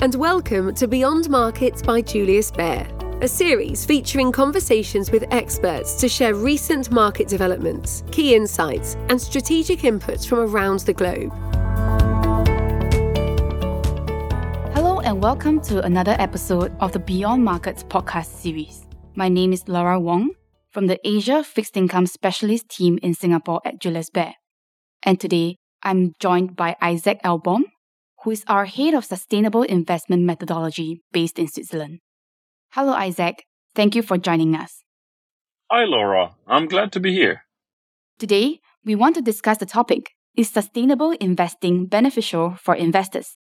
and welcome to Beyond Markets by Julius Baer, a series featuring conversations with experts to share recent market developments, key insights, and strategic inputs from around the globe. Hello, and welcome to another episode of the Beyond Markets podcast series. My name is Laura Wong from the Asia Fixed Income Specialist team in Singapore at Julius Baer. And today, I'm joined by Isak Ahlbom, who is our head of sustainable investment methodology based in Switzerland. Hello, Isak. Thank you for joining us. Hi, Laura. I'm glad to be here. Today, we want to discuss the topic Is sustainable investing beneficial for investors?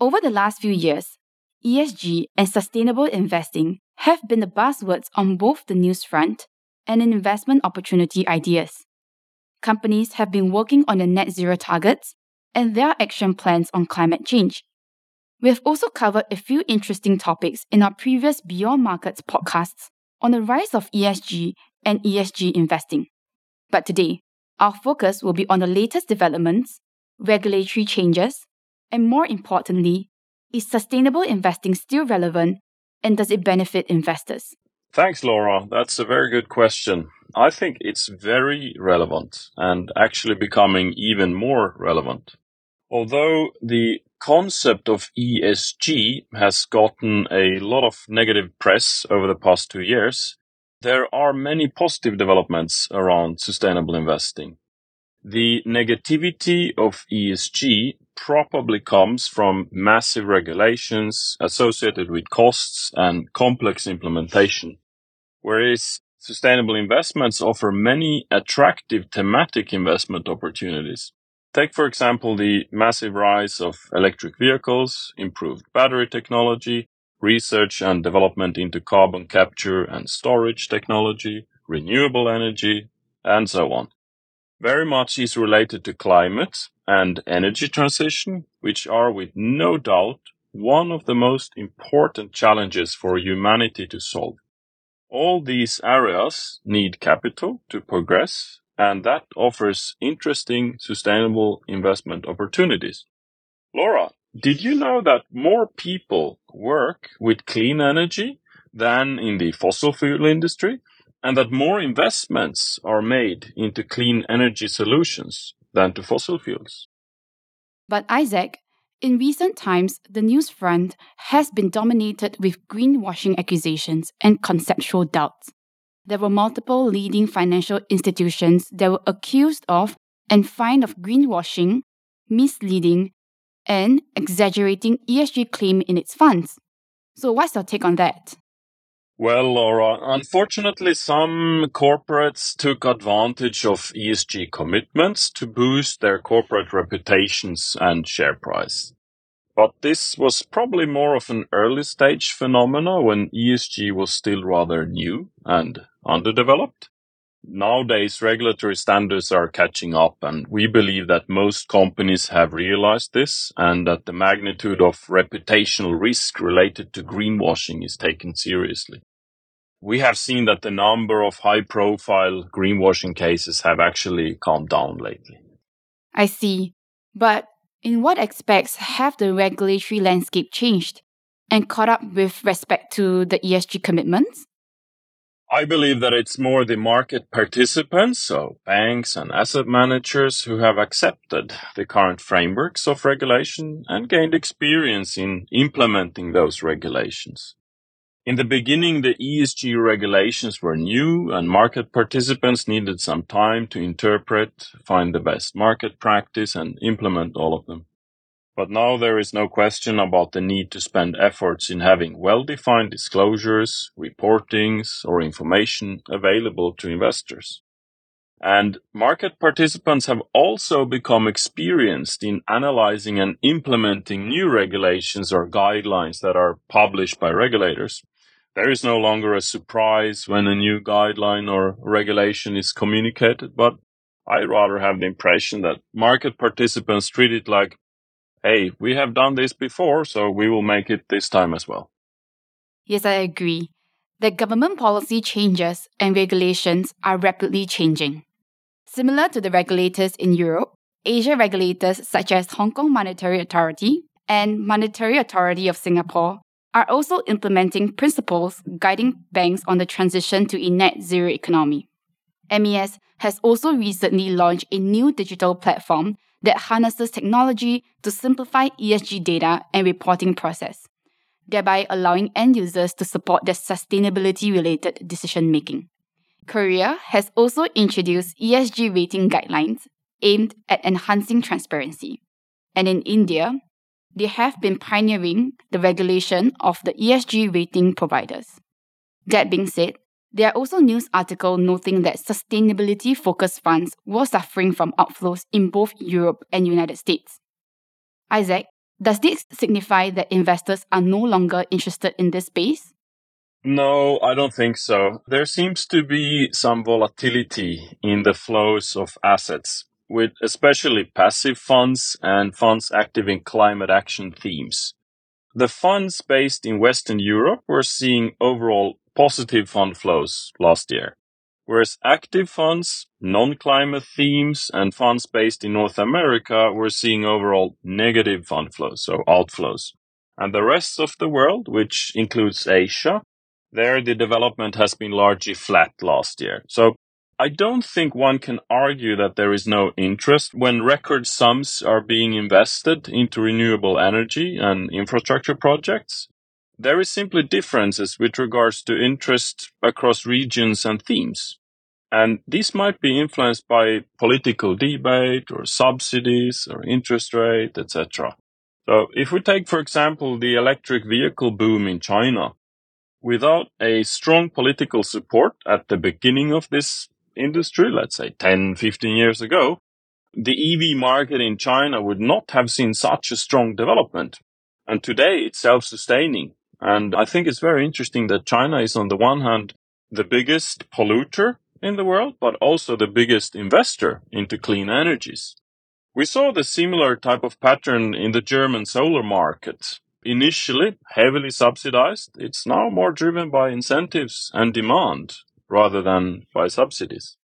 Over the last few years, ESG and sustainable investing have been the buzzwords on both the news front and in investment opportunity ideas. Companies have been working on their net zero targets and their action plans on climate change. We have also covered a few interesting topics in our previous Beyond Markets podcasts on the rise of ESG and ESG investing. But today, our focus will be on the latest developments, regulatory changes, and more importantly, is sustainable investing still relevant and does it benefit investors? Thanks, Laura. That's a very good question. I think it's very relevant and actually becoming even more relevant. Although the concept of ESG has gotten a lot of negative press over the past two years, there are many positive developments around sustainable investing. The negativity of ESG probably comes from massive regulations associated with costs and complex implementation, whereas sustainable investments offer many attractive thematic investment opportunities. Take, for example, the massive rise of electric vehicles, improved battery technology, research and development into carbon capture and storage technology, renewable energy, and so on. Very much is related to climate and energy transition, which are with no doubt one of the most important challenges for humanity to solve. All these areas need capital to progress and that offers interesting sustainable investment opportunities. Laura, did you know that more people work with clean energy than in the fossil fuel industry? And that more investments are made into clean energy solutions than to fossil fuels. But Isak, in recent times, the news front has been dominated with greenwashing accusations and conceptual doubts there were multiple leading financial institutions that were accused of and fined of greenwashing, misleading, and exaggerating ESG claim in its funds. So what's your take on that? Well, Laura, unfortunately, some corporates took advantage of ESG commitments to boost their corporate reputations and share price. But this was probably more of an early stage phenomena when ESG was still rather new and underdeveloped. Nowadays, regulatory standards are catching up, and we believe that most companies have realized this and that the magnitude of reputational risk related to greenwashing is taken seriously. We have seen that the number of high profile greenwashing cases have actually calmed down lately. I see. But in what aspects have the regulatory landscape changed and caught up with respect to the ESG commitments? I believe that it's more the market participants, so banks and asset managers, who have accepted the current frameworks of regulation and gained experience in implementing those regulations. In the beginning, the ESG regulations were new and market participants needed some time to interpret, find the best market practice and implement all of them. But now there is no question about the need to spend efforts in having well-defined disclosures, reportings, or information available to investors. And market participants have also become experienced in analyzing and implementing new regulations or guidelines that are published by regulators. There is no longer a surprise when a new guideline or regulation is communicated, but I rather have the impression that market participants treat it like, hey, we have done this before, so we will make it this time as well. Yes, I agree. The government policy changes and regulations are rapidly changing. Similar to the regulators in Europe, Asia regulators such as Hong Kong Monetary Authority and Monetary Authority of Singapore are also implementing principles guiding banks on the transition to a net zero economy. MAS has also recently launched a new digital platform that harnesses technology to simplify ESG data and reporting process, thereby allowing end users to support their sustainability related decision making. Korea has also introduced ESG rating guidelines aimed at enhancing transparency. And in India, they have been pioneering the regulation of the ESG rating providers. That being said, there are also news articles noting that sustainability focused funds were suffering from outflows in both Europe and United States. Isak, does this signify that investors are no longer interested in this space? No, I don't think so. There seems to be some volatility in the flows of assets with especially passive funds and funds active in climate action themes. The funds based in Western Europe were seeing overall positive fund flows last year, whereas active funds, non-climate themes, and funds based in North America were seeing overall negative fund flows, so outflows. And the rest of the world, which includes Asia, there the development has been largely flat last year. So I don't think one can argue that there is no interest when record sums are being invested into renewable energy and infrastructure projects. There is simply differences with regards to interest across regions and themes. And this might be influenced by political debate or subsidies or interest rate, etc. So if we take, for example, the electric vehicle boom in China, without a strong political support at the beginning of this industry, let's say 10, 15 years ago, the EV market in China would not have seen such a strong development. And today it's self-sustaining. And I think it's very interesting that China is on the one hand the biggest polluter in the world, but also the biggest investor into clean energies. We saw the similar type of pattern in the German solar market. Initially heavily subsidized, it's now more driven by incentives and demand rather than by subsidies.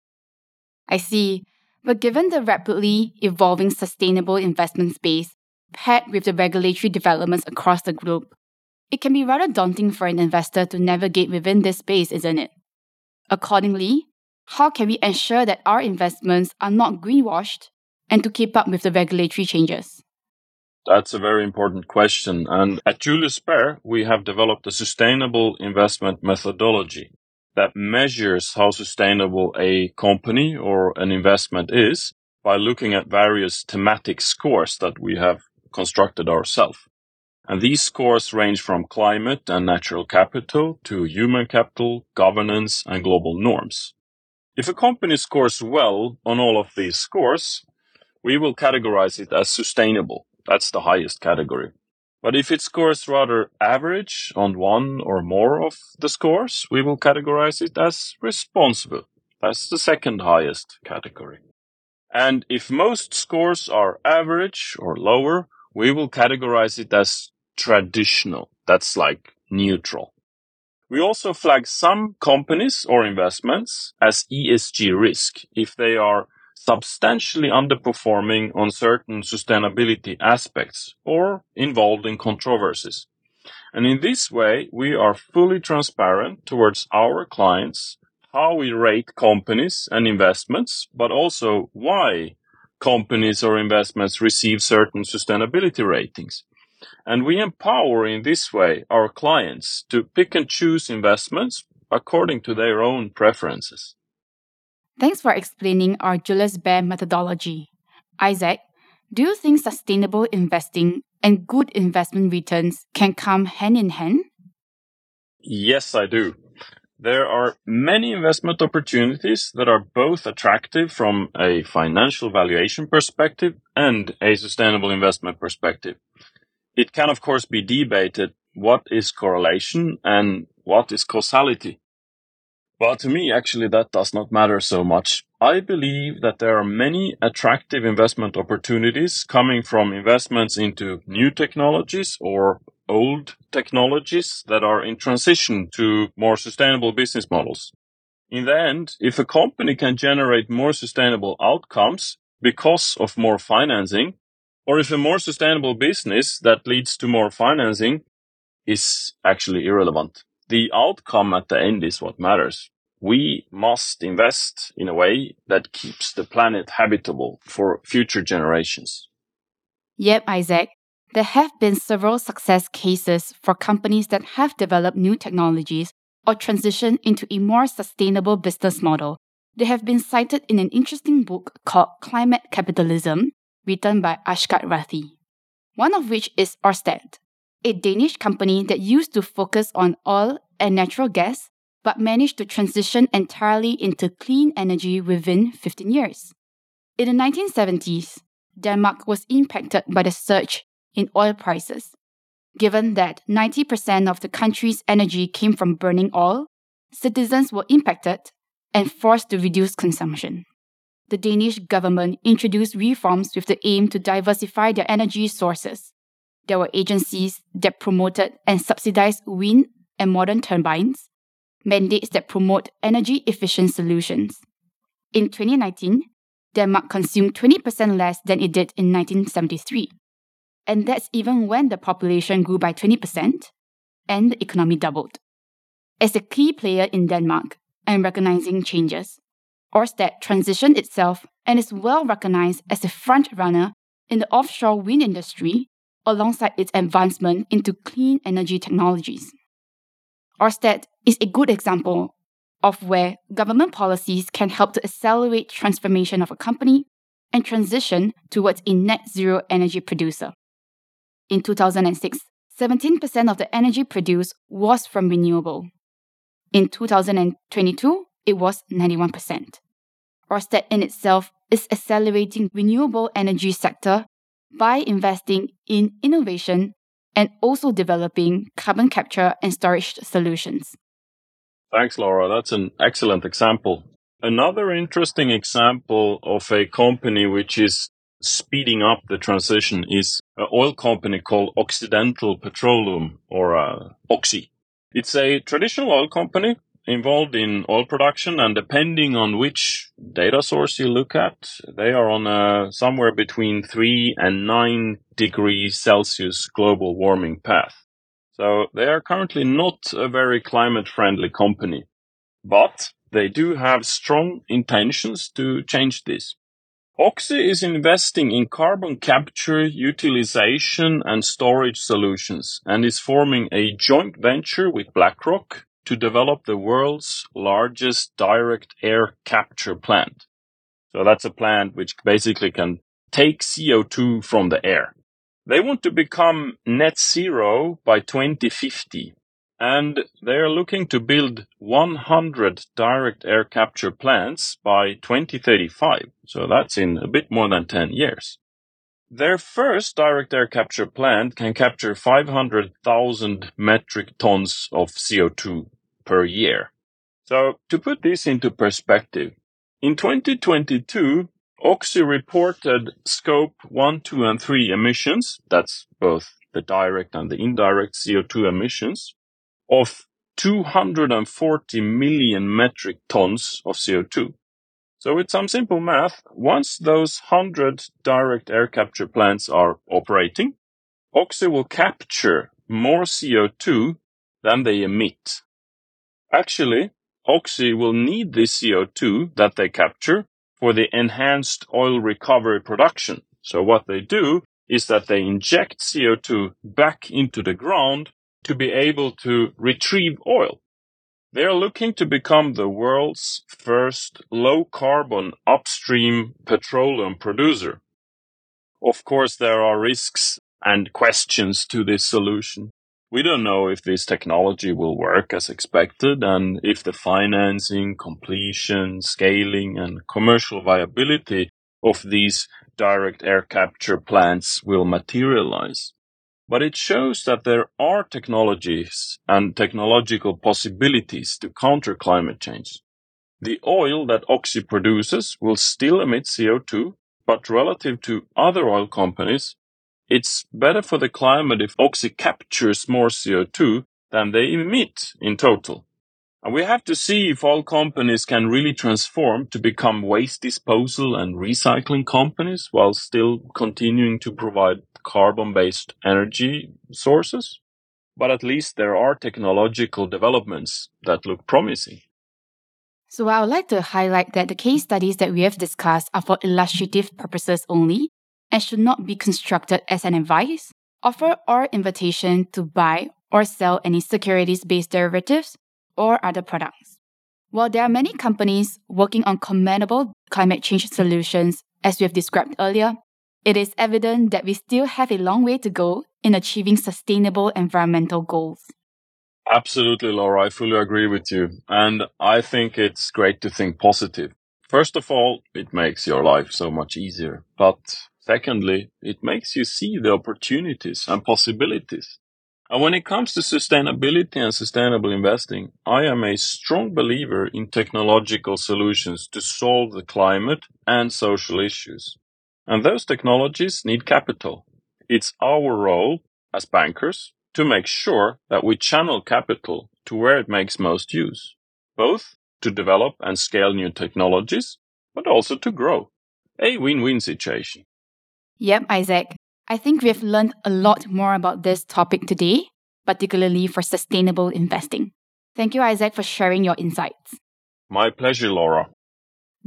I see. But given the rapidly evolving sustainable investment space, paired with the regulatory developments across the globe, it can be rather daunting for an investor to navigate within this space, isn't it? Accordingly, how can we ensure that our investments are not greenwashed and to keep up with the regulatory changes? That's a very important question. And at Julius Baer, we have developed a sustainable investment methodology that measures how sustainable a company or an investment is by looking at various thematic scores that we have constructed ourselves. And these scores range from climate and natural capital to human capital, governance, and global norms. If a company scores well on all of these scores, we will categorize it as sustainable. That's the highest category. But if it scores rather average on one or more of the scores, we will categorize it as responsible. That's the second highest category. And if most scores are average or lower, we will categorize it as traditional. That's like neutral. We also flag some companies or investments as ESG risk if they are substantially underperforming on certain sustainability aspects or involved in controversies. And in this way, we are fully transparent towards our clients, how we rate companies and investments, but also why companies or investments receive certain sustainability ratings. And we empower in this way our clients to pick and choose investments according to their own preferences. Thanks for explaining our Julius Baer methodology. Isak, do you think sustainable investing and good investment returns can come hand in hand? Yes, I do. There are many investment opportunities that are both attractive from a financial valuation perspective and a sustainable investment perspective. It can, of course, be debated what is correlation and what is causality. But to me, actually, that does not matter so much. I believe that there are many attractive investment opportunities coming from investments into new technologies or old technologies that are in transition to more sustainable business models. In the end, if a company can generate more sustainable outcomes because of more financing, or if a more sustainable business that leads to more financing is actually irrelevant. The outcome at the end is what matters. We must invest in a way that keeps the planet habitable for future generations. Yep, Isak. There have been several success cases for companies that have developed new technologies or transitioned into a more sustainable business model. They have been cited in an interesting book called Climate Capitalism, written by Akshat Rathi. One of which is Orsted, a Danish company that used to focus on oil and natural gas, but managed to transition entirely into clean energy within 15 years. In the 1970s, Denmark was impacted by the surge in oil prices. Given that 90% of the country's energy came from burning oil, citizens were impacted and forced to reduce consumption. The Danish government introduced reforms with the aim to diversify their energy sources. There were agencies that promoted and subsidized wind and modern turbines, mandates that promote energy efficient solutions. In 2019, Denmark consumed 20% less than it did in 1973 and that's even when the population grew by 20% and the economy doubled. As a key player in Denmark and recognizing changes, Orsted transitioned itself and is well recognized as a front runner in the offshore wind industry alongside its advancement into clean energy technologies. Orsted is a good example of where government policies can help to accelerate transformation of a company and transition towards a net zero energy producer. In 2006, 17% of the energy produced was from renewable. In 2022, it was 91%. Orsted in itself is accelerating renewable energy sector by investing in innovation and also developing carbon capture and storage solutions. Thanks, Laura. That's an excellent example. Another interesting example of a company which is speeding up the transition is an oil company called Occidental Petroleum or uh, Oxy. It's a traditional oil company involved in oil production and depending on which data source you look at, they are on a somewhere between 3 and 9 degrees Celsius global warming path. So they are currently not a very climate friendly company, but they do have strong intentions to change this. Oxy is investing in carbon capture, utilization, and storage solutions and is forming a joint venture with BlackRock to develop the world's largest direct air capture plant. So that's a plant which basically can take CO2 from the air. They want to become net zero by 2050 and they are looking to build 100 direct air capture plants by 2035. So that's in a bit more than 10 years. Their first direct air capture plant can capture 500,000 metric tons of CO2 per year. So to put this into perspective, in 2022, Oxy reported scope 1, 2, and 3 emissions. That's both the direct and the indirect CO2 emissions of 240 million metric tons of CO2. So with some simple math, once those 100 direct air capture plants are operating, Oxy will capture more CO2 than they emit. Actually, Oxy will need this CO2 that they capture for the enhanced oil recovery production. So what they do is that they inject CO2 back into the ground to be able to retrieve oil. They are looking to become the world's first low carbon upstream petroleum producer. Of course, there are risks and questions to this solution. We don't know if this technology will work as expected and if the financing, completion, scaling and commercial viability of these direct air capture plants will materialize but it shows that there are technologies and technological possibilities to counter climate change. The oil that Oxy produces will still emit CO2, but relative to other oil companies, it's better for the climate if Oxy captures more CO2 than they emit in total. And we have to see if all companies can really transform to become waste disposal and recycling companies while still continuing to provide carbon based energy sources. But at least there are technological developments that look promising. So I would like to highlight that the case studies that we have discussed are for illustrative purposes only and should not be constructed as an advice, offer, or invitation to buy or sell any securities based derivatives or other products. While there are many companies working on commendable climate change solutions, as we have described earlier, it is evident that we still have a long way to go in achieving sustainable environmental goals. Absolutely, Laura. I fully agree with you. And I think it's great to think positive. First of all, it makes your life so much easier. But secondly, it makes you see the opportunities and possibilities. And when it comes to sustainability and sustainable investing, I am a strong believer in technological solutions to solve the climate and social issues. And those technologies need capital. It's our role as bankers to make sure that we channel capital to where it makes most use, both to develop and scale new technologies, but also to grow. A win-win situation. Yep, Isak. I think we have learned a lot more about this topic today, particularly for sustainable investing. Thank you, Isak, for sharing your insights. My pleasure, Laura.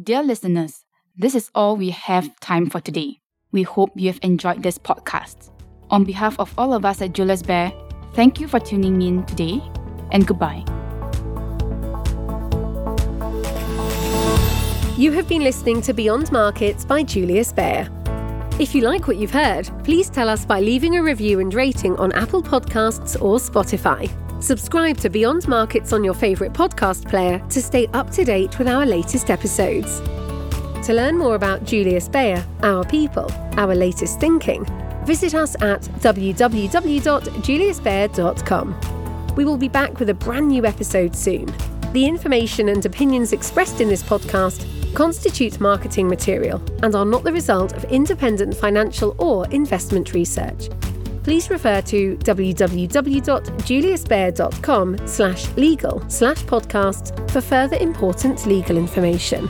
Dear listeners, this is all we have time for today. We hope you have enjoyed this podcast. On behalf of all of us at Julius Baer, thank you for tuning in today and goodbye. You have been listening to Beyond Markets by Julius Baer. If you like what you've heard, please tell us by leaving a review and rating on Apple Podcasts or Spotify. Subscribe to Beyond Markets on your favourite podcast player to stay up to date with our latest episodes. To learn more about Julius Baer, our people, our latest thinking, visit us at www.juliusbaer.com. We will be back with a brand new episode soon. The information and opinions expressed in this podcast constitute marketing material and are not the result of independent financial or investment research. Please refer to www.juliusbaer.com slash legal slash podcasts for further important legal information.